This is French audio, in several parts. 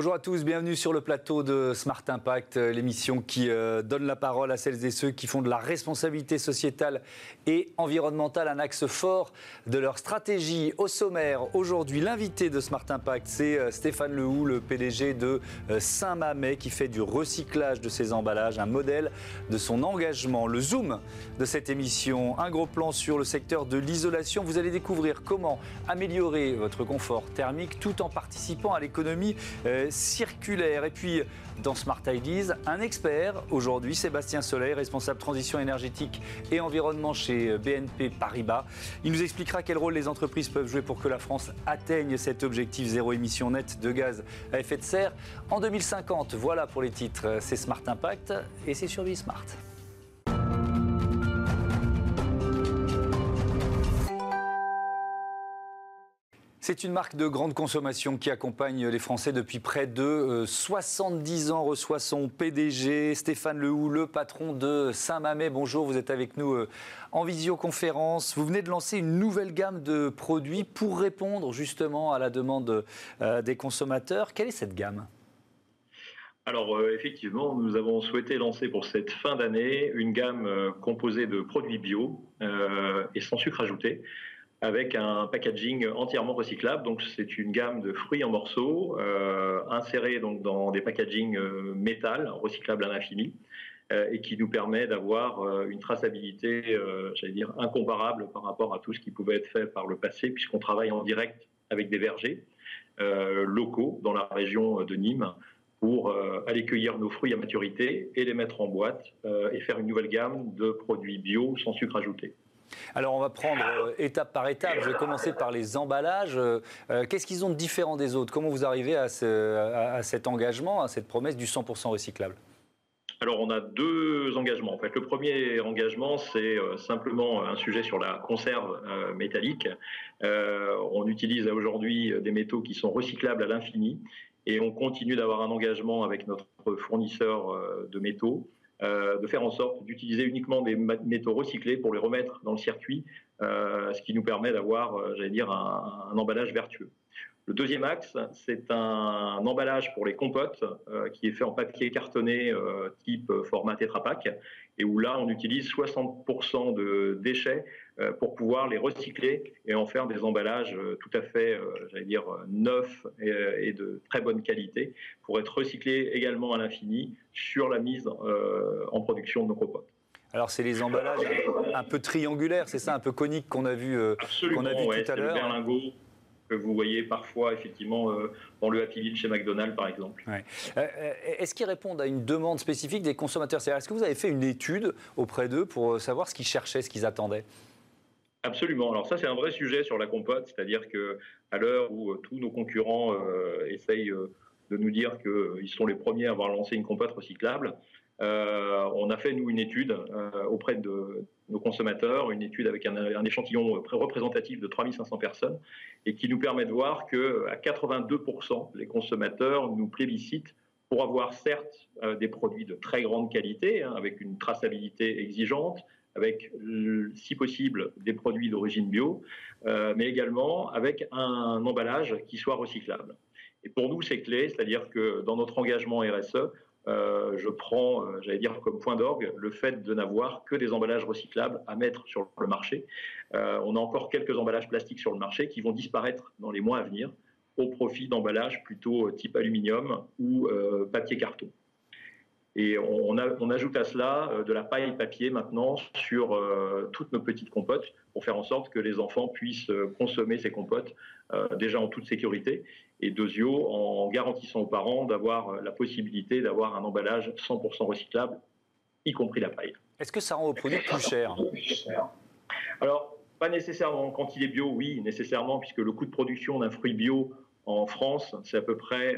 Bonjour à tous, bienvenue sur le plateau de Smart Impact, euh, l'émission qui euh, donne la parole à celles et ceux qui font de la responsabilité sociétale et environnementale un axe fort de leur stratégie. Au sommaire, aujourd'hui, l'invité de Smart Impact, c'est euh, Stéphane Lehoux, le PDG de Saint-Mamet, qui fait du recyclage de ses emballages, un modèle de son engagement. Le zoom de cette émission, un gros plan sur le secteur de l'isolation. Vous allez découvrir comment améliorer votre confort thermique tout en participant à l'économie circulaire. Et puis, dans Smart Ideas, un expert aujourd'hui, Sébastien Soleil, responsable transition énergétique et environnement chez BNP Paribas. Il nous expliquera quel rôle les entreprises peuvent jouer pour que la France atteigne cet objectif zéro émission nette de gaz à effet de serre en 2050. Voilà pour les titres. C'est Smart Impact et c'est sur Smart. C'est une marque de grande consommation qui accompagne les Français depuis près de 70 euh, ans. Reçoit son PDG, Stéphane Lehoux, le patron de Saint-Mamet. Bonjour, vous êtes avec nous euh, en visioconférence. Vous venez de lancer une nouvelle gamme de produits pour répondre justement à la demande euh, des consommateurs. Quelle est cette gamme? Alors effectivement, nous avons souhaité lancer pour cette fin d'année une gamme composée de produits bio et sans sucre ajouté avec un packaging entièrement recyclable. Donc c'est une gamme de fruits en morceaux euh, insérés donc dans des packagings euh, métal recyclables à l'infini euh, et qui nous permet d'avoir une traçabilité, j'allais dire incomparable par rapport à tout ce qui pouvait être fait par le passé, puisqu'on travaille en direct avec des vergers locaux dans la région de Nîmes pour aller cueillir nos fruits à maturité et les mettre en boîte et faire une nouvelle gamme de produits bio sans sucre ajouté. Alors on va prendre euh, étape par étape. Je vais commencer par les emballages. Euh, euh, qu'est-ce qu'ils ont de différent des autres? Comment vous arrivez à, cet engagement, à cette promesse du 100% recyclable? Alors on a deux engagements. En fait, le premier engagement, c'est simplement un sujet sur la conserve métallique. on utilise aujourd'hui des métaux qui sont recyclables à l'infini et on continue d'avoir un engagement avec notre fournisseur de métaux euh, de faire en sorte d'utiliser uniquement des métaux recyclés pour les remettre dans le circuit, euh, ce qui nous permet d'avoir, euh, j'allais dire, un, emballage vertueux. Le deuxième axe, c'est un emballage pour les compotes qui est fait en papier cartonné type format Tetra Pak et où là on utilise 60% de déchets pour pouvoir les recycler et en faire des emballages tout à fait, j'allais dire, neufs et, de très bonne qualité pour être recyclés également à l'infini sur la mise en production de nos compotes. Alors c'est les emballages un peu triangulaires, c'est ça, un peu coniques qu'on a vu, qu'on a vu tout à l'heure que vous voyez parfois effectivement euh, dans le Happy Meal chez McDonald's par exemple. Euh, euh, est-ce qu'ils répondent à une demande spécifique des consommateurs? Est-ce que vous avez fait une étude auprès d'eux pour savoir ce qu'ils cherchaient, ce qu'ils attendaient? Absolument. Alors ça, c'est un vrai sujet sur la compote, c'est-à-dire que à l'heure où tous nos concurrents essayent de nous dire qu'ils sont les premiers à avoir lancé une compote recyclable, on a fait nous une étude auprès de nos consommateurs, une étude avec un, échantillon représentatif de 3500 personnes et qui nous permet de voir que à 82% les consommateurs nous plébiscitent pour avoir certes euh, des produits de très grande qualité hein, avec une traçabilité exigeante, avec si possible des produits d'origine bio, euh, mais également avec un emballage qui soit recyclable. Et pour nous, c'est clé, c'est-à-dire que dans notre engagement RSE, euh, je prends, euh, j'allais dire, comme point d'orgue le fait de n'avoir que des emballages recyclables à mettre sur le marché. Euh, on a encore quelques emballages plastiques sur le marché qui vont disparaître dans les mois à venir au profit d'emballages plutôt type aluminium ou papier carton. Et on, ajoute à cela euh, de la paille papier maintenant sur euh, toutes nos petites compotes pour faire en sorte que les enfants puissent euh, consommer ces compotes déjà en toute sécurité et deuxio en garantissant aux parents d'avoir la possibilité d'avoir un emballage 100% recyclable, y compris la paille. Est-ce que ça rend au produit plus cher? Alors, pas nécessairement. Quand il est bio, oui, nécessairement, puisque le coût de production d'un fruit bio en France, c'est à peu près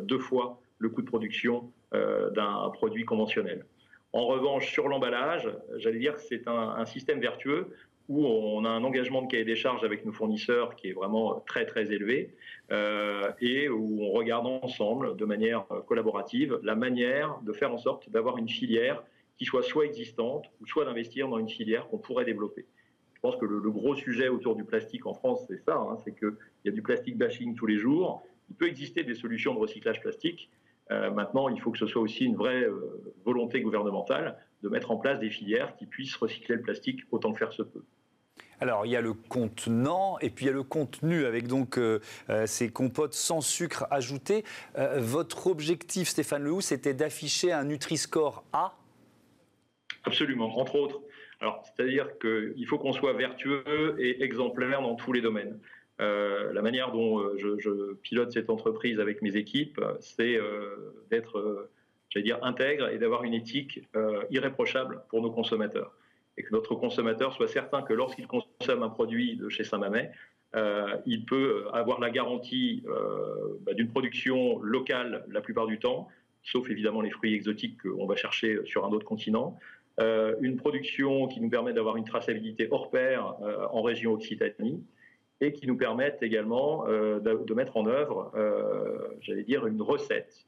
deux fois le coût de production d'un produit conventionnel. En revanche, sur l'emballage, j'allais dire que c'est un, système vertueux où on a un engagement de cahier des charges avec nos fournisseurs qui est vraiment très très élevé euh, et où on regarde ensemble de manière collaborative la manière de faire en sorte d'avoir une filière qui soit soit existante ou soit d'investir dans une filière qu'on pourrait développer. Je pense que le, gros sujet autour du plastique en France, c'est ça, hein, c'est qu'il y a du plastique bashing tous les jours, il peut exister des solutions de recyclage plastique. Maintenant, il faut que ce soit aussi une vraie volonté gouvernementale de mettre en place des filières qui puissent recycler le plastique autant que faire se peut. Alors, il y a le contenant et puis il y a le contenu avec donc euh, euh, ces compotes sans sucre ajouté. Euh, votre objectif, Stéphane Lehou, c'était d'afficher un Nutri-Score A? Absolument, entre autres. Alors, c'est-à-dire qu'il faut qu'on soit vertueux et exemplaire dans tous les domaines. La manière dont je, je, pilote cette entreprise avec mes équipes, c'est d'être, j'allais dire, intègre et d'avoir une éthique irréprochable pour nos consommateurs et que notre consommateur soit certain que lorsqu'il consomme un produit de chez Saint-Mamet, euh, il peut avoir la garantie euh, bah, d'une production locale la plupart du temps, sauf évidemment les fruits exotiques qu'on va chercher sur un autre continent. Euh, une production qui nous permet d'avoir une traçabilité hors pair en région Occitanie et qui nous permette également de, mettre en œuvre, j'allais dire, une recette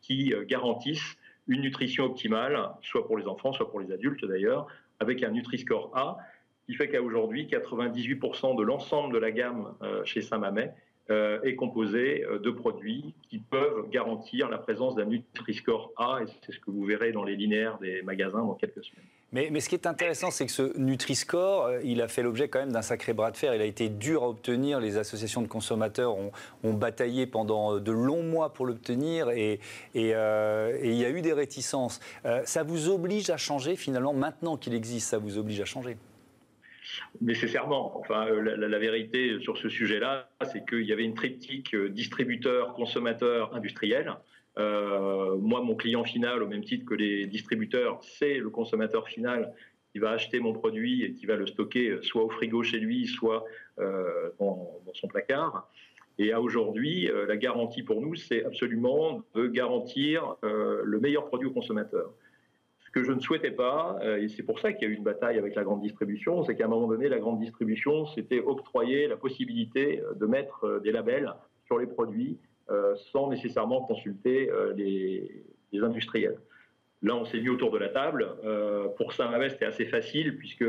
qui garantisse une nutrition optimale, soit pour les enfants, soit pour les adultes d'ailleurs, avec un Nutri-Score A, qui fait qu'à aujourd'hui, 98% de l'ensemble de la gamme euh, chez Saint-Mamet euh, est composé euh, de produits qui peuvent garantir la présence d'un Nutri-Score A, et c'est ce que vous verrez dans les linéaires des magasins dans quelques semaines. Mais, ce qui est intéressant, c'est que ce Nutri-Score, euh, il a fait l'objet quand même d'un sacré bras de fer. Il a été dur à obtenir. Les associations de consommateurs ont, bataillé pendant euh, de longs mois pour l'obtenir et, euh, et, il y a eu des réticences. ça vous oblige à changer finalement, maintenant qu'il existe, ça vous oblige à changer? Nécessairement. Enfin, la, vérité sur ce sujet-là, c'est qu'il y avait une triptyque distributeur, consommateur, industriel. Euh, moi, mon client final, au même titre que les distributeurs, c'est le consommateur final qui va acheter mon produit et qui va le stocker soit au frigo chez lui, soit euh, dans, son placard. Et à aujourd'hui, euh, la garantie pour nous, c'est absolument de garantir le meilleur produit au consommateur. Ce que je ne souhaitais pas, et c'est pour ça qu'il y a eu une bataille avec la grande distribution, c'est qu'à un moment donné, la grande distribution s'était octroyé la possibilité de mettre des labels sur les produits euh, sans nécessairement consulter euh, les, industriels. Là, on s'est mis autour de la table. Euh, pour Saint-Mamet, c'était assez facile puisque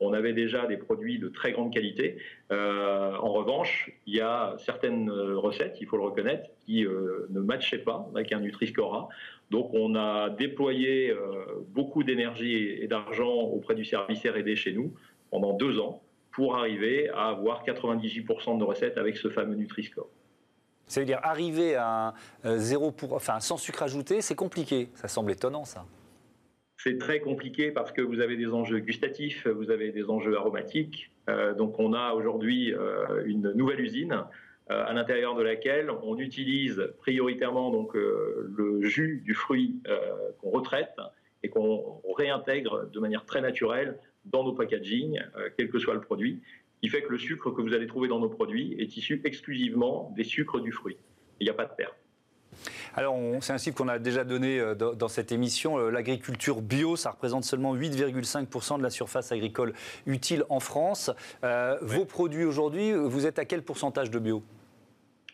on avait déjà des produits de très grande qualité. en revanche, il y a certaines recettes, il faut le reconnaître, qui ne matchaient pas avec un Nutri-Score Donc, on a déployé beaucoup d'énergie et d'argent auprès du service R&D chez nous pendant deux ans pour arriver à avoir 98% de recettes avec ce fameux Nutri-Score. Ça veut dire arriver à un zéro pour, enfin, sans sucre ajouté, c'est compliqué. Ça semble étonnant, ça. C'est très compliqué parce que vous avez des enjeux gustatifs, vous avez des enjeux aromatiques. Euh, donc, on a aujourd'hui euh, une nouvelle usine euh, à l'intérieur de laquelle on utilise prioritairement donc le jus du fruit qu'on retraite et qu'on réintègre de manière très naturelle dans nos packaging, quel que soit le produit qui fait que le sucre que vous allez trouver dans nos produits est issu exclusivement des sucres du fruit. Il n'y a pas de perte. Alors, c'est un chiffre qu'on a déjà donné euh, dans, cette émission. Euh, l'agriculture bio, ça représente seulement 8,5% de la surface agricole utile en France. Euh, vos produits aujourd'hui, vous êtes à quel pourcentage de bio?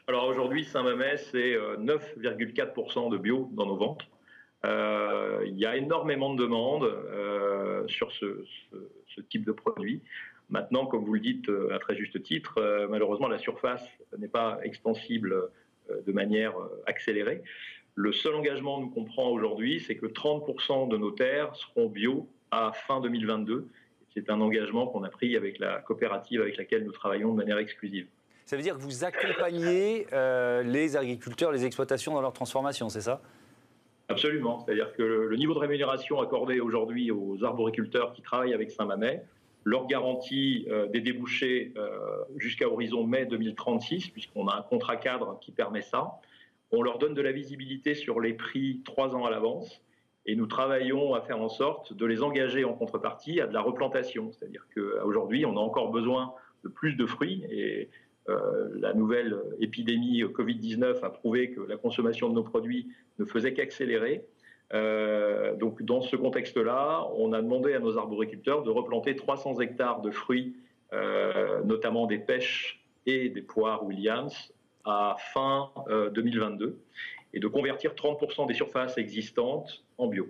Alors aujourd'hui, Saint-Mamet, c'est 9,4% de bio dans nos ventes. il y a énormément de demandes sur ce, ce, type de produit. Maintenant, comme vous le dites euh, à très juste titre, euh, malheureusement, la surface n'est pas extensible euh, de manière accélérée. Le seul engagement nous comprend aujourd'hui, c'est que 30% de nos terres seront bio à fin 2022. C'est un engagement qu'on a pris avec la coopérative avec laquelle nous travaillons de manière exclusive. Ça veut dire que vous accompagnez les agriculteurs, les exploitations dans leur transformation, c'est ça? Absolument. C'est-à-dire que le, niveau de rémunération accordé aujourd'hui aux arboriculteurs qui travaillent avec Saint-Mamet leur garantie euh, des débouchés euh, jusqu'à horizon mai 2036, puisqu'on a un contrat cadre qui permet ça. On leur donne de la visibilité sur les prix trois ans à l'avance. Et nous travaillons à faire en sorte de les engager en contrepartie à de la replantation. C'est-à-dire qu'aujourd'hui, on a encore besoin de plus de fruits. Et euh, la nouvelle épidémie Covid-19 a prouvé que la consommation de nos produits ne faisait qu'accélérer. Euh, donc dans ce contexte-là, on a demandé à nos arboriculteurs de replanter 300 hectares de fruits, euh, notamment des pêches et des poires Williams, à fin 2022, euh, et de convertir 30% des surfaces existantes en bio.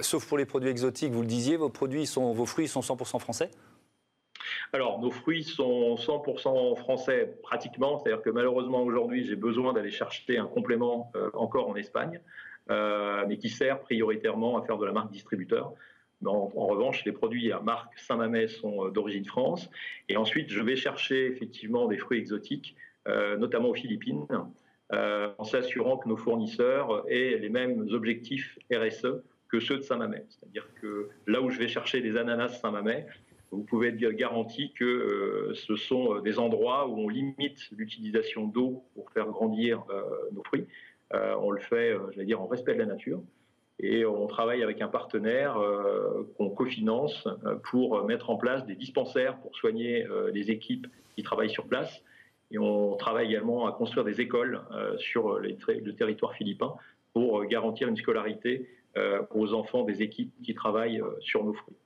sauf pour les produits exotiques, vous le disiez, vos, produits sont, vos fruits sont 100% français? Alors, nos fruits sont 100% français pratiquement, c'est-à-dire que malheureusement aujourd'hui, j'ai besoin d'aller chercher un complément euh, encore en Espagne, euh, mais qui sert prioritairement à faire de la marque distributeur. En, revanche, les produits à marque Saint-Mamet sont euh, d'origine France. Et ensuite, je vais chercher effectivement des fruits exotiques, notamment aux Philippines, en s'assurant que nos fournisseurs aient les mêmes objectifs RSE que ceux de Saint-Mamet. C'est-à-dire que là où je vais chercher des ananas Saint-Mamet, vous pouvez être garanti que euh, ce sont euh, des endroits où on limite l'utilisation d'eau pour faire grandir euh, nos fruits. On le fait, j'allais dire, en respect de la nature. Et on travaille avec un partenaire qu'on cofinance pour mettre en place des dispensaires pour soigner les équipes qui travaillent sur place. Et on travaille également à construire des écoles sur le territoire philippin pour garantir une scolarité aux enfants des équipes qui travaillent sur nos fruits.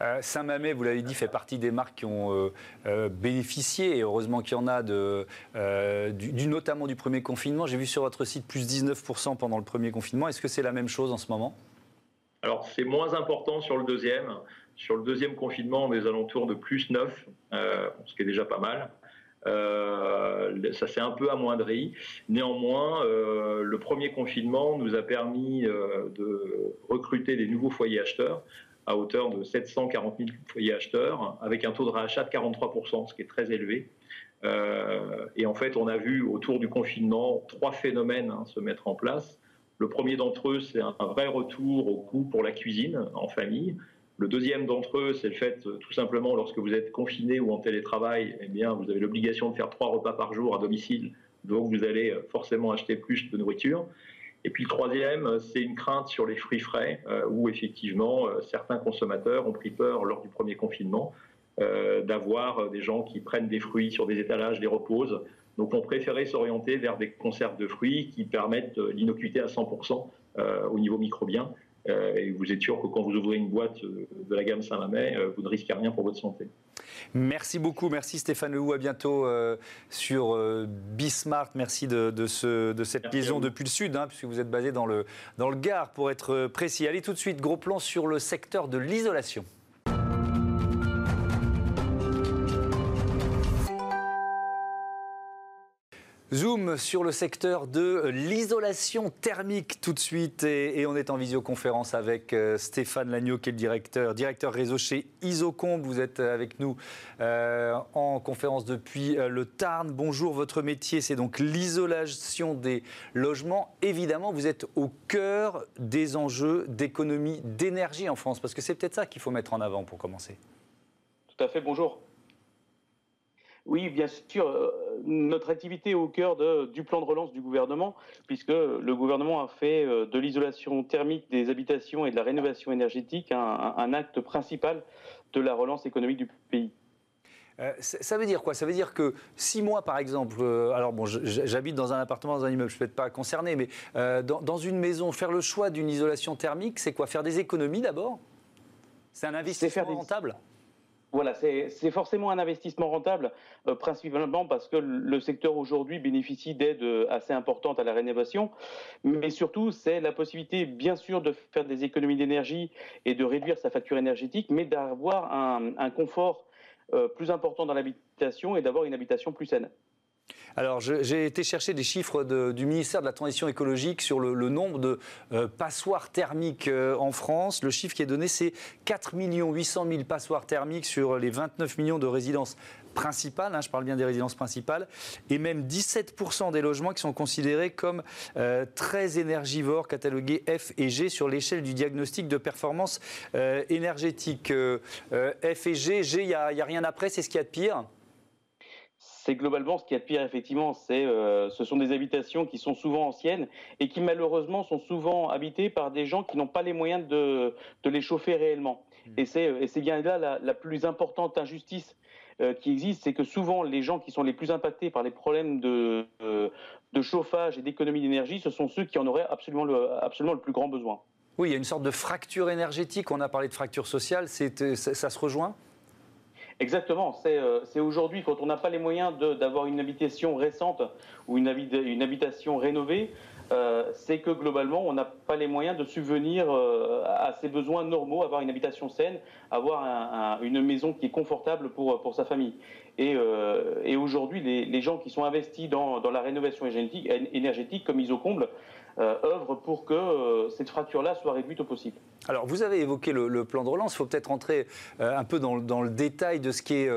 Euh, Saint-Mamet, vous l'avez dit, fait partie des marques qui ont euh, euh, bénéficié, et heureusement qu'il y en a, notamment du premier confinement. J'ai vu sur votre site plus 19% pendant le premier confinement. Est-ce que c'est la même chose en ce moment? Alors, c'est moins important sur le deuxième. Sur le deuxième confinement, on est aux alentours de plus 9, ce qui est déjà pas mal. ça s'est un peu amoindri. Néanmoins, le premier confinement nous a permis de recruter des nouveaux foyers acheteurs à hauteur de 740 000 foyers acheteurs, avec un taux de rachat de 43%, ce qui est très élevé. Euh, et en fait, on a vu autour du confinement trois phénomènes hein, se mettre en place. Le premier d'entre eux, c'est un vrai retour au coût pour la cuisine en famille. Le deuxième d'entre eux, c'est le fait, tout simplement, lorsque vous êtes confiné ou en télétravail, eh bien, vous avez l'obligation de faire trois repas par jour à domicile, donc vous allez forcément acheter plus de nourriture. Et puis le troisième, c'est une crainte sur les fruits frais, euh, où effectivement euh, certains consommateurs ont pris peur lors du premier confinement euh, d'avoir des gens qui prennent des fruits sur des étalages, les reposent. Donc on préférait s'orienter vers des conserves de fruits qui permettent l'innocuité à 100% au niveau microbien. Et vous êtes sûr que quand vous ouvrez une boîte de la gamme Saint-Mamet, vous ne risquez rien pour votre santé. Merci beaucoup, merci Stéphane Lehou, à bientôt euh, sur euh, Bismart. Merci de, cette liaison depuis le sud, hein, puisque vous êtes basé dans le, dans le Gard pour être précis. Allez tout de suite, gros plan sur le secteur de l'isolation. Zoom sur le secteur de l'isolation thermique tout de suite et, on est en visioconférence avec euh, Stéphane Lagneau qui est le directeur, directeur réseau chez Isocombe. Vous êtes avec nous euh, en conférence depuis euh, le Tarn. Bonjour, votre métier c'est donc l'isolation des logements. Évidemment, vous êtes au cœur des enjeux d'économie d'énergie en France parce que c'est peut-être ça qu'il faut mettre en avant pour commencer. Tout à fait, bonjour. Oui, bien sûr. Euh, notre activité est au cœur du plan de relance du gouvernement, puisque le gouvernement a fait euh, de l'isolation thermique des habitations et de la rénovation énergétique un, acte principal de la relance économique du pays. Euh, ça veut dire quoi? Ça veut dire que si moi, par exemple, alors bon, j'habite dans un appartement, dans un immeuble, je ne suis peut-être pas concerné, mais dans, une maison, faire le choix d'une isolation thermique, c'est quoi? Faire des économies d'abord? C'est un investissement rentable? Voilà, c'est forcément un investissement rentable, euh, principalement parce que le secteur aujourd'hui bénéficie d'aides euh, assez importantes à la rénovation, mais surtout c'est la possibilité, bien sûr, de faire des économies d'énergie et de réduire sa facture énergétique, mais d'avoir un, confort euh, plus important dans l'habitation et d'avoir une habitation plus saine. Alors, j'ai été chercher des chiffres du ministère de la Transition écologique sur le, nombre de euh, passoires thermiques euh, en France. Le chiffre qui est donné, c'est 4 800 000 passoires thermiques sur les 29 millions de résidences principales, hein, je parle bien des résidences principales, et même 17% des logements qui sont considérés comme euh, très énergivores, catalogués F et G sur l'échelle du diagnostic de performance énergétique. F et G, G, il n'y a, a, rien après, c'est ce qu'il y a de pire c'est globalement ce qui est de pire, effectivement. C'est, euh, ce sont des habitations qui sont souvent anciennes et qui malheureusement sont souvent habitées par des gens qui n'ont pas les moyens de, les chauffer réellement. Mmh. Et, c'est, et c'est bien là la, plus importante injustice euh, qui existe, c'est que souvent les gens qui sont les plus impactés par les problèmes de, euh, de chauffage et d'économie d'énergie, ce sont ceux qui en auraient absolument le, absolument le plus grand besoin. Oui, il y a une sorte de fracture énergétique. On a parlé de fracture sociale. C'est, ça se rejoint? Exactement. Euh, c'est aujourd'hui, quand on n'a pas les moyens d'avoir une habitation récente ou une, habitation rénovée, c'est que globalement, on n'a pas les moyens de subvenir à ses besoins normaux, avoir une habitation saine, avoir une maison qui est confortable pour, sa famille. Et, aujourd'hui, les, gens qui sont investis dans, dans la rénovation énergétique, énergétique comme Isocomble, euh, œuvre pour que euh, cette fracture-là soit réduite au possible. Alors, vous avez évoqué le, plan de relance. Il faut peut-être rentrer euh, un peu dans, le détail de ce qui est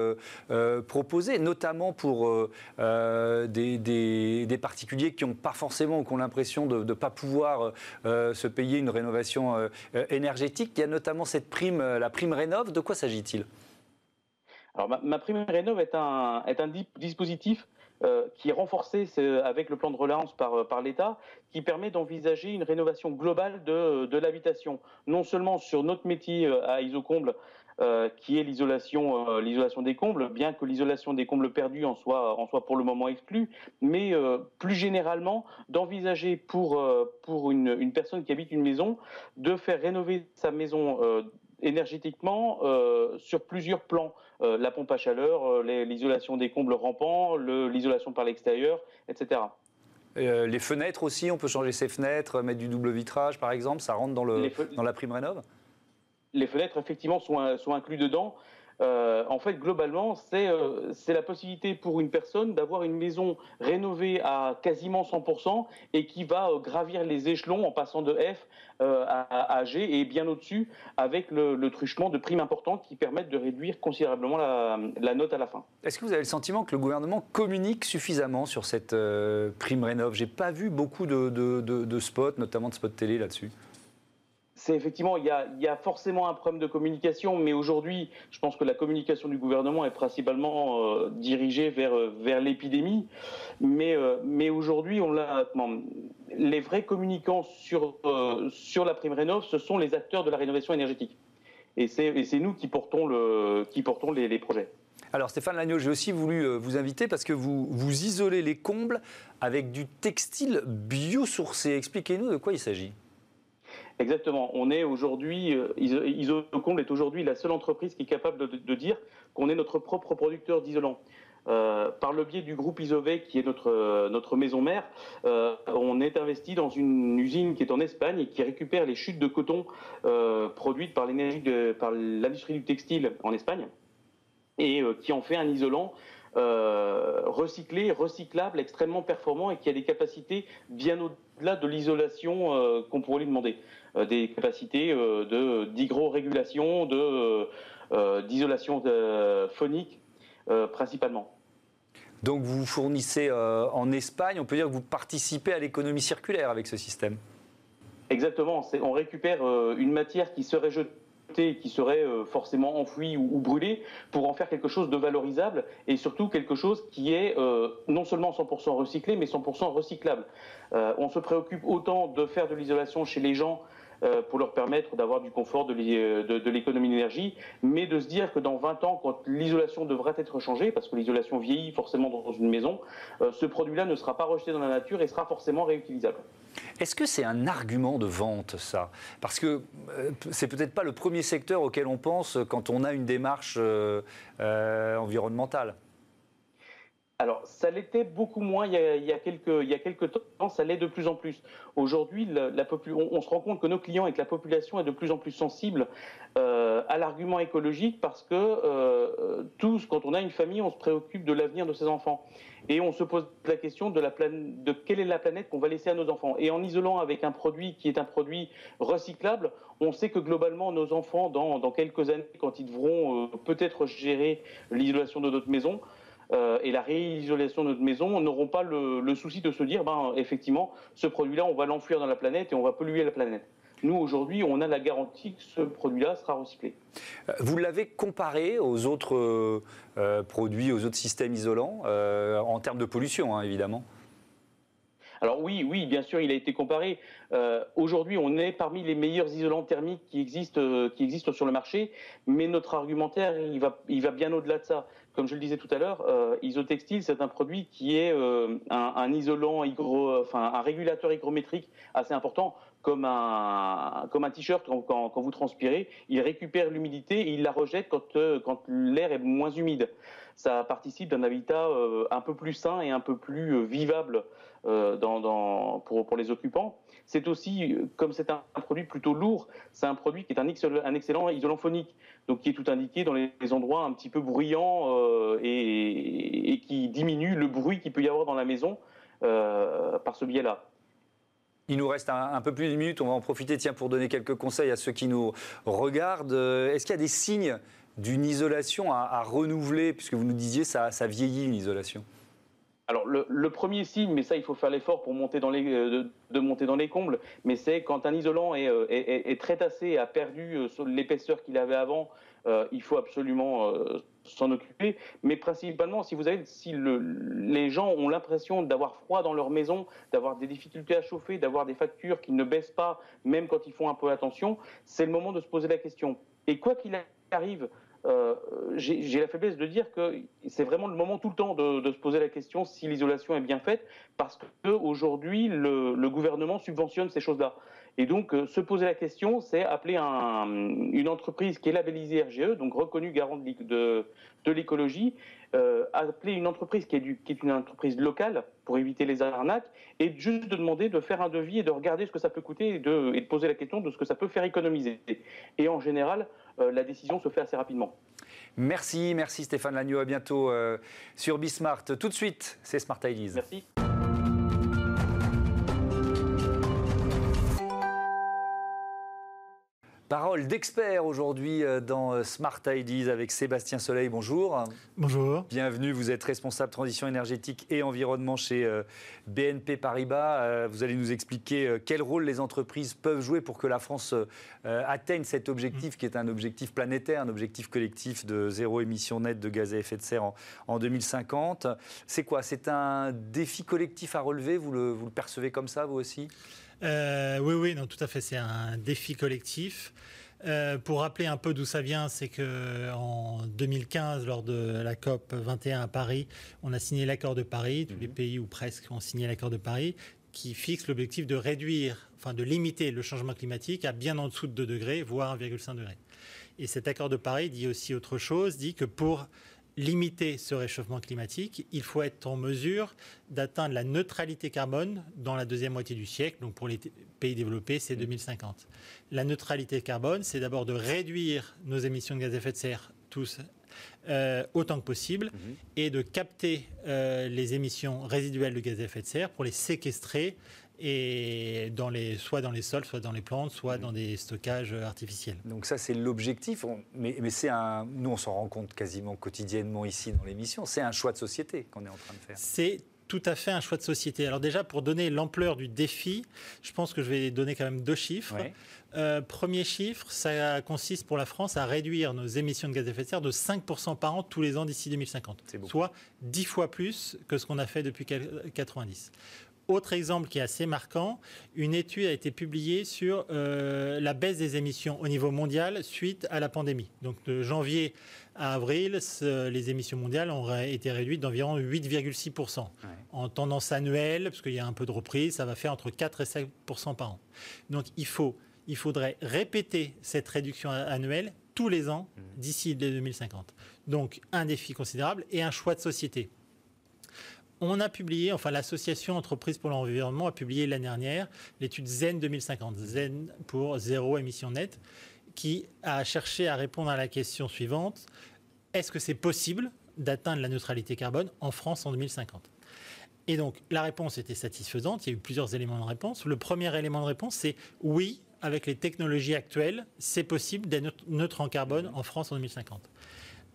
proposé, notamment pour des, particuliers qui n'ont pas forcément, qui ont l'impression de ne pas pouvoir se payer une rénovation énergétique. Il y a notamment cette prime, la prime Rénov. De quoi s'agit-il? Alors, ma, prime Rénov est un, est un dispositif euh, qui est renforcé avec le plan de relance par, euh, par l'État, qui permet d'envisager une rénovation globale de, l'habitation, non seulement sur notre métier euh, à Isocomble, euh, qui est l'isolation, des combles, bien que l'isolation des combles perdus en soit, pour le moment exclue, mais plus généralement d'envisager pour, une, personne qui habite une maison de faire rénover sa maison énergétiquement sur plusieurs plans. Euh, la pompe à chaleur, euh, l'isolation des combles rampants, l'isolation par l'extérieur, etc. Euh, les fenêtres aussi, on peut changer ses fenêtres, mettre du double vitrage par exemple, ça rentre dans, le, dans la prime rénov? Les fenêtres effectivement sont, sont inclus dedans. Euh, en fait, globalement, euh, c'est la possibilité pour une personne d'avoir une maison rénovée à quasiment 100% et qui va euh, gravir les échelons en passant de F à, G et bien au-dessus avec le, truchement de primes importantes qui permettent de réduire considérablement la, note à la fin. Est-ce que vous avez le sentiment que le gouvernement communique suffisamment sur cette prime rénov? J'ai pas vu beaucoup de, de spots, notamment de spots télé là-dessus c'est effectivement, il y, a, forcément un problème de communication, mais aujourd'hui, je pense que la communication du gouvernement est principalement euh, dirigée vers, euh, l'épidémie. Mais, euh, mais aujourd'hui, on les vrais communicants sur, la prime rénov, ce sont les acteurs de la rénovation énergétique. Et c'est nous qui portons, les, projets. Alors Stéphane Lagneau, j'ai aussi voulu vous inviter parce que vous, vous isolez les combles avec du textile biosourcé. Expliquez-nous de quoi il s'agit. Exactement. On est aujourd'hui, euh, Isocomble est aujourd'hui la seule entreprise qui est capable de, dire qu'on est notre propre producteur d'isolant. Euh, par le biais du groupe Isovec, qui est notre, euh, notre maison mère, on est investi dans une usine qui est en Espagne et qui récupère les chutes de coton produites par l'industrie du textile en Espagne et qui en fait un isolant recyclé, recyclable, extrêmement performant et qui a des capacités bien au-delà de l'isolation qu'on pourrait lui demander. Euh, des capacités euh, de d'hygrorégulation, de euh, d'isolation phonique principalement. Donc vous fournissez en Espagne, on peut dire que vous participez à l'économie circulaire avec ce système? Exactement, on récupère une matière qui serait jetée, qui serait forcément enfouie ou, brûlée, pour en faire quelque chose de valorisable et surtout quelque chose qui est non seulement 100% recyclé, mais 100% recyclable. on se préoccupe autant de faire de l'isolation chez les gens euh, pour leur permettre d'avoir du confort, de, l'économie d'énergie, mais de se dire que dans 20 ans, quand l'isolation devra être changée, parce que l'isolation vieillit forcément dans une maison, euh, ce produit-là ne sera pas rejeté dans la nature et sera forcément réutilisable. Est-ce que c'est un argument de vente, ça? Parce que euh, c'est peut-être pas le premier secteur auquel on pense quand on a une démarche environnementale. Alors, ça l'était beaucoup moins il y, a, quelques, temps, ça l'est de plus en plus. Aujourd'hui, on, se rend compte que nos clients et que la population est de plus en plus sensible euh, à l'argument écologique parce que euh, tous, quand on a une famille, on se préoccupe de l'avenir de ses enfants. Et on se pose la question de, quelle est la planète qu'on va laisser à nos enfants. Et en isolant avec un produit qui est un produit recyclable, on sait que globalement, nos enfants, dans, dans quelques années, quand ils devront euh, peut-être gérer l'isolation de notre maison, euh, et la réisolation de notre maison n'auront pas le, souci de se dire, ben, effectivement, ce produit-là, on va l'enfuir dans la planète et on va polluer la planète. Nous, aujourd'hui, on a la garantie que ce produit-là sera recyclé. Euh, vous l'avez comparé aux autres euh, produits, aux autres systèmes isolants, en termes de pollution, hein, évidemment alors oui, oui, bien sûr, il a été comparé. Aujourd'hui, on est parmi les meilleurs isolants thermiques qui existent, qui existent sur le marché, mais notre argumentaire, il va, il va bien au-delà de ça comme je le disais tout à l'heure, euh, Isotextile, c'est un produit qui est euh, un, isolant, enfin un régulateur hygrométrique assez important, comme un, comme un t-shirt quand, quand, vous transpirez. Il récupère l'humidité et il la rejette quand, euh, quand l'air est moins humide. Ça participe d'un habitat euh, un peu plus sain et un peu plus euh, vivable dans, pour, les occupants. C'est aussi, comme c'est un, produit plutôt lourd, c'est un produit qui est un, un, excellent isolant phonique, donc qui est tout indiqué dans les, endroits un petit peu bruyants et, qui diminue le bruit qu'il peut y avoir dans la maison par ce biais-là. Il nous reste un, peu plus d'une minute, on va en profiter tiens, pour donner quelques conseils à ceux qui nous regardent. Euh, est-ce qu'il y a des signes d'une isolation à, renouveler, puisque vous nous disiez ça, ça vieillit une isolation alors le, premier signe, mais ça il faut faire l'effort pour monter dans les, euh, de, monter dans les combles, mais c'est quand un isolant est, euh, est très tassé et a perdu l'épaisseur qu'il avait avant, il faut absolument s'en occuper. Mais principalement, si les gens ont l'impression d'avoir froid dans leur maison, d'avoir des difficultés à chauffer, d'avoir des factures qui ne baissent pas, même quand ils font un peu attention, c'est le moment de se poser la question. Et quoi qu'il arrive, euh, j'ai la faiblesse de dire que c'est vraiment le moment tout le temps de, se poser la question si l'isolation est bien faite, parce qu'aujourd'hui, le, gouvernement subventionne ces choses-là. Et donc, euh, se poser la question, c'est appeler un, une entreprise qui est labellisée RGE, donc reconnue garante de, l'écologie, euh, appeler une entreprise qui est, une entreprise locale pour éviter les arnaques, et juste de demander de faire un devis et de regarder ce que ça peut coûter et de, poser la question de ce que ça peut faire économiser. Et en général, la décision se fait assez rapidement. Merci, merci Stéphane Lagneau. À bientôt euh, sur Bismart. Tout de suite, c'est Smart Ideas. Merci. Parole d'expert aujourd'hui euh, dans euh, Smart Ideas avec Sébastien Soleil. Bonjour. Bonjour. Bienvenue. Vous êtes responsable transition énergétique et environnement chez euh, BNP Paribas. Vous allez nous expliquer quel rôle les entreprises peuvent jouer pour que la France atteigne cet objectif mm. qui est un objectif planétaire, un objectif collectif de zéro émission nette de gaz à effet de serre en, 2050. C'est quoi? C'est un défi collectif à relever? Vous le, vous le percevez comme ça, vous aussi? Euh, oui, oui, non, tout à fait. C'est un défi collectif. Euh, pour rappeler un peu d'où ça vient, c'est que en 2015, lors de la COP 21 à Paris, on a signé l'accord de Paris. Tous les mhm. pays ou presque ont signé l'accord de Paris, qui fixe l'objectif de réduire, enfin de limiter le changement climatique à bien en dessous de 2 degrés, voire 1,5 degré. Et cet accord de Paris dit aussi autre chose, dit que pour limiter ce réchauffement climatique, il faut être en mesure d'atteindre la neutralité carbone dans la deuxième moitié du siècle. Donc pour les pays développés, c'est 2050. La neutralité carbone, c'est d'abord de réduire nos émissions de gaz à effet de serre tous euh, autant que possible mhm. et de capter euh, les émissions résiduelles de gaz à effet de serre pour les séquestrer et dans les, soit dans les sols, soit dans les plantes, soit mmh. dans des stockages artificiels. Donc ça, c'est l'objectif. Mais, mais c'est un, nous, on s'en rend compte quasiment quotidiennement ici dans l'émission. C'est un choix de société qu'on est en train de faire. C'est tout à fait un choix de société. Alors déjà, pour donner l'ampleur du défi, je pense que je vais donner quand même deux chiffres. Euh, premier chiffre, ça consiste pour la France à réduire nos émissions de gaz à effet de serre de 5% par an tous les ans d'ici 2050, soit 10 fois plus que ce qu'on a fait depuis 90. Autre exemple qui est assez marquant, une étude a été publiée sur euh, la baisse des émissions au niveau mondial suite à la pandémie. Donc de janvier à avril, les émissions mondiales ont été réduites d'environ 8,6%. En tendance annuelle, parce qu'il y a un peu de reprise, ça va faire entre 4 et 5% par an. Donc il, faut, il faudrait répéter cette réduction annuelle tous les ans mmh. d'ici 2050. Donc un défi considérable et un choix de société on a publié, enfin l'association Entreprises pour l'environnement a publié l'année dernière l'étude ZEN 2050, ZEN pour zéro émission nette, qui a cherché à répondre à la question suivante est-ce que c'est possible d'atteindre la neutralité carbone en France en 2050 et donc, la réponse était satisfaisante. Il y a eu plusieurs éléments de réponse. Le premier élément de réponse, c'est oui, avec les technologies actuelles, c'est possible d'être neutre en carbone en France en 2050.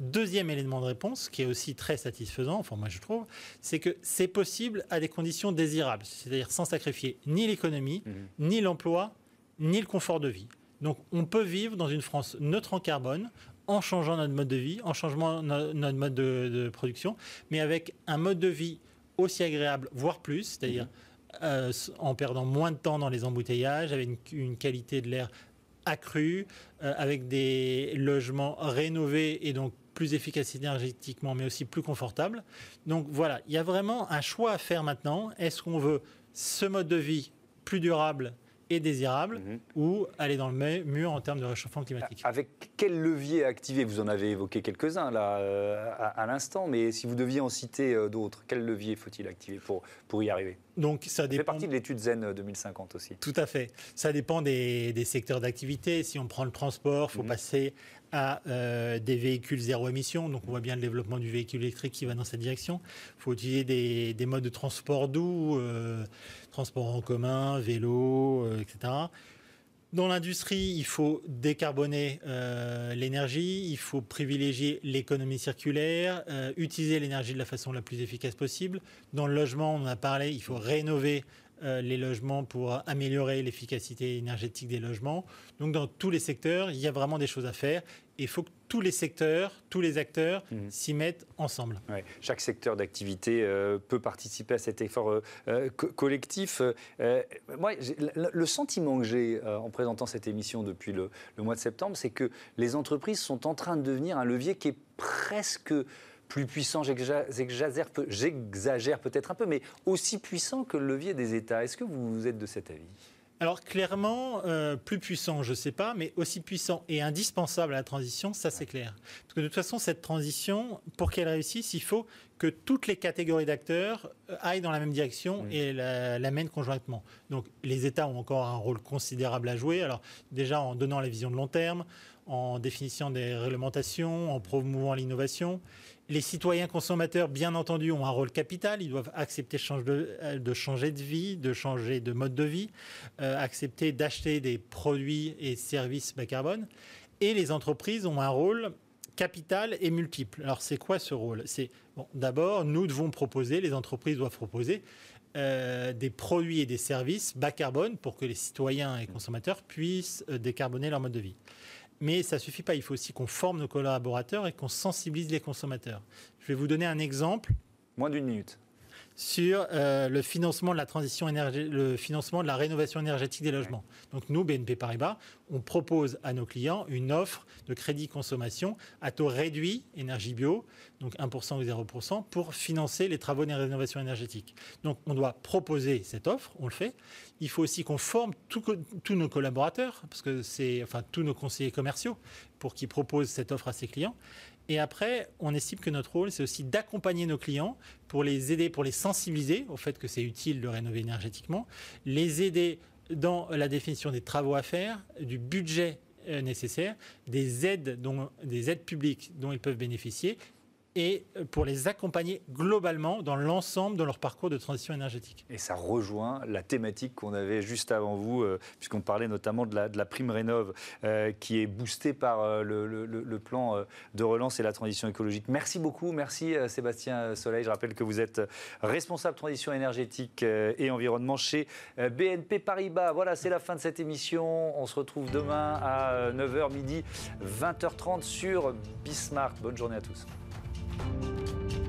Deuxième élément de réponse, qui est aussi très satisfaisant, enfin moi je trouve, c'est que c'est possible à des conditions désirables, c'est-à-dire sans sacrifier ni l'économie, mhm. ni l'emploi, ni le confort de vie. Donc on peut vivre dans une France neutre en carbone en changeant notre mode de vie, en changeant notre mode de, production, mais avec un mode de vie aussi agréable, voire plus, c'est-à-dire mhm. euh, en perdant moins de temps dans les embouteillages, avec une, qualité de l'air accrue, euh, avec des logements rénovés et donc plus efficace énergétiquement, mais aussi plus confortable. Donc voilà, il y a vraiment un choix à faire maintenant. Est-ce qu'on veut ce mode de vie plus durable est désirable mhm. ou aller dans le mur en termes de réchauffement climatique? Avec quel levier activer Vous en avez évoqué quelques-uns là euh, à, l'instant, mais si vous deviez en citer euh, d'autres, quel levier faut-il activer pour, pour y arriver? Donc, ça dépend. fait partie de l'étude Zen 2050 aussi. Tout à fait. Ça dépend des, secteurs d'activité. Si on prend le transport, il faut mhm. passer à euh, des véhicules zéro émission. Donc on voit bien le développement du véhicule électrique qui va dans cette direction. Il faut utiliser des, modes de transport doux, euh, transport en commun, vélo, euh, etc. Dans l'industrie, il faut décarboner l'énergie, il faut privilégier l'économie circulaire, utiliser l'énergie de la façon la plus efficace possible. Dans le logement, on en a parlé, il faut rénover les logements pour améliorer l'efficacité énergétique des logements. Donc dans tous les secteurs, il y a vraiment des choses à faire. Il faut que tous les secteurs, tous les acteurs mhm. s'y mettent ensemble. Chaque secteur d'activité euh, peut participer à cet effort euh, collectif. moi, le sentiment que j'ai en présentant cette émission depuis le mois de septembre, c'est que les entreprises sont en train de devenir un levier qui est presque plus puissant, j'exagère peut-être un peu, mais aussi puissant que le levier des États. Est-ce que vous êtes de cet avis? Alors clairement, euh, plus puissant, je ne sais pas, mais aussi puissant et indispensable à la transition, ça c'est clair. Parce que de toute façon, cette transition, pour qu'elle réussisse, il faut que toutes les catégories d'acteurs euh, aillent dans la même direction et la, la, mènent conjointement. Donc les États ont encore un rôle considérable à jouer. Alors déjà en donnant la vision de long terme, en définissant des réglementations, en promouvant l'innovation. Les citoyens consommateurs, bien entendu, ont un rôle capital. Ils doivent accepter de, changer de vie, de changer de mode de vie, euh, accepter d'acheter des produits et services bas carbone. Et les entreprises ont un rôle capital et multiple. Alors c'est quoi ce rôle? D'abord nous devons proposer, les entreprises doivent proposer euh, des produits et des services bas carbone pour que les citoyens et consommateurs puissent euh, décarboner leur mode de vie. Mais ça ne suffit pas. Il faut aussi qu'on forme nos collaborateurs et qu'on sensibilise les consommateurs. Je vais vous donner un exemple. Moins d'une minute sur euh, le financement de la transition le financement de la rénovation énergétique des logements. Donc nous, BNP Paribas, on propose à nos clients une offre de crédit consommation à taux réduit énergie bio, donc 1% ou 0%, pour financer les travaux de rénovation énergétique. Donc on doit proposer cette offre, on le fait. Il faut aussi qu'on forme tous nos collaborateurs, parce que c'est enfin tous nos conseillers commerciaux, pour qu'ils proposent cette offre à ses clients. Et après, on estime que notre rôle, c'est aussi d'accompagner nos clients pour les aider, pour les sensibiliser au fait que c'est utile de rénover énergétiquement, les aider dans la définition des travaux à faire, du budget euh, nécessaire, des aides, dont, des aides publiques dont ils peuvent bénéficier et pour les accompagner globalement dans l'ensemble de leur parcours de transition énergétique. Et ça rejoint la thématique qu'on avait juste avant vous, euh, puisqu'on parlait notamment de la, prime Rénov, euh, qui est boostée par euh, le, plan de relance et la transition écologique. Merci beaucoup, merci Sébastien Soleil. Je rappelle que vous êtes responsable transition énergétique et environnement chez BNP Paribas. Voilà, c'est la fin de cette émission. On se retrouve demain à 9h midi, 20h30 sur Bismart. Bonne journée à tous. フフフ。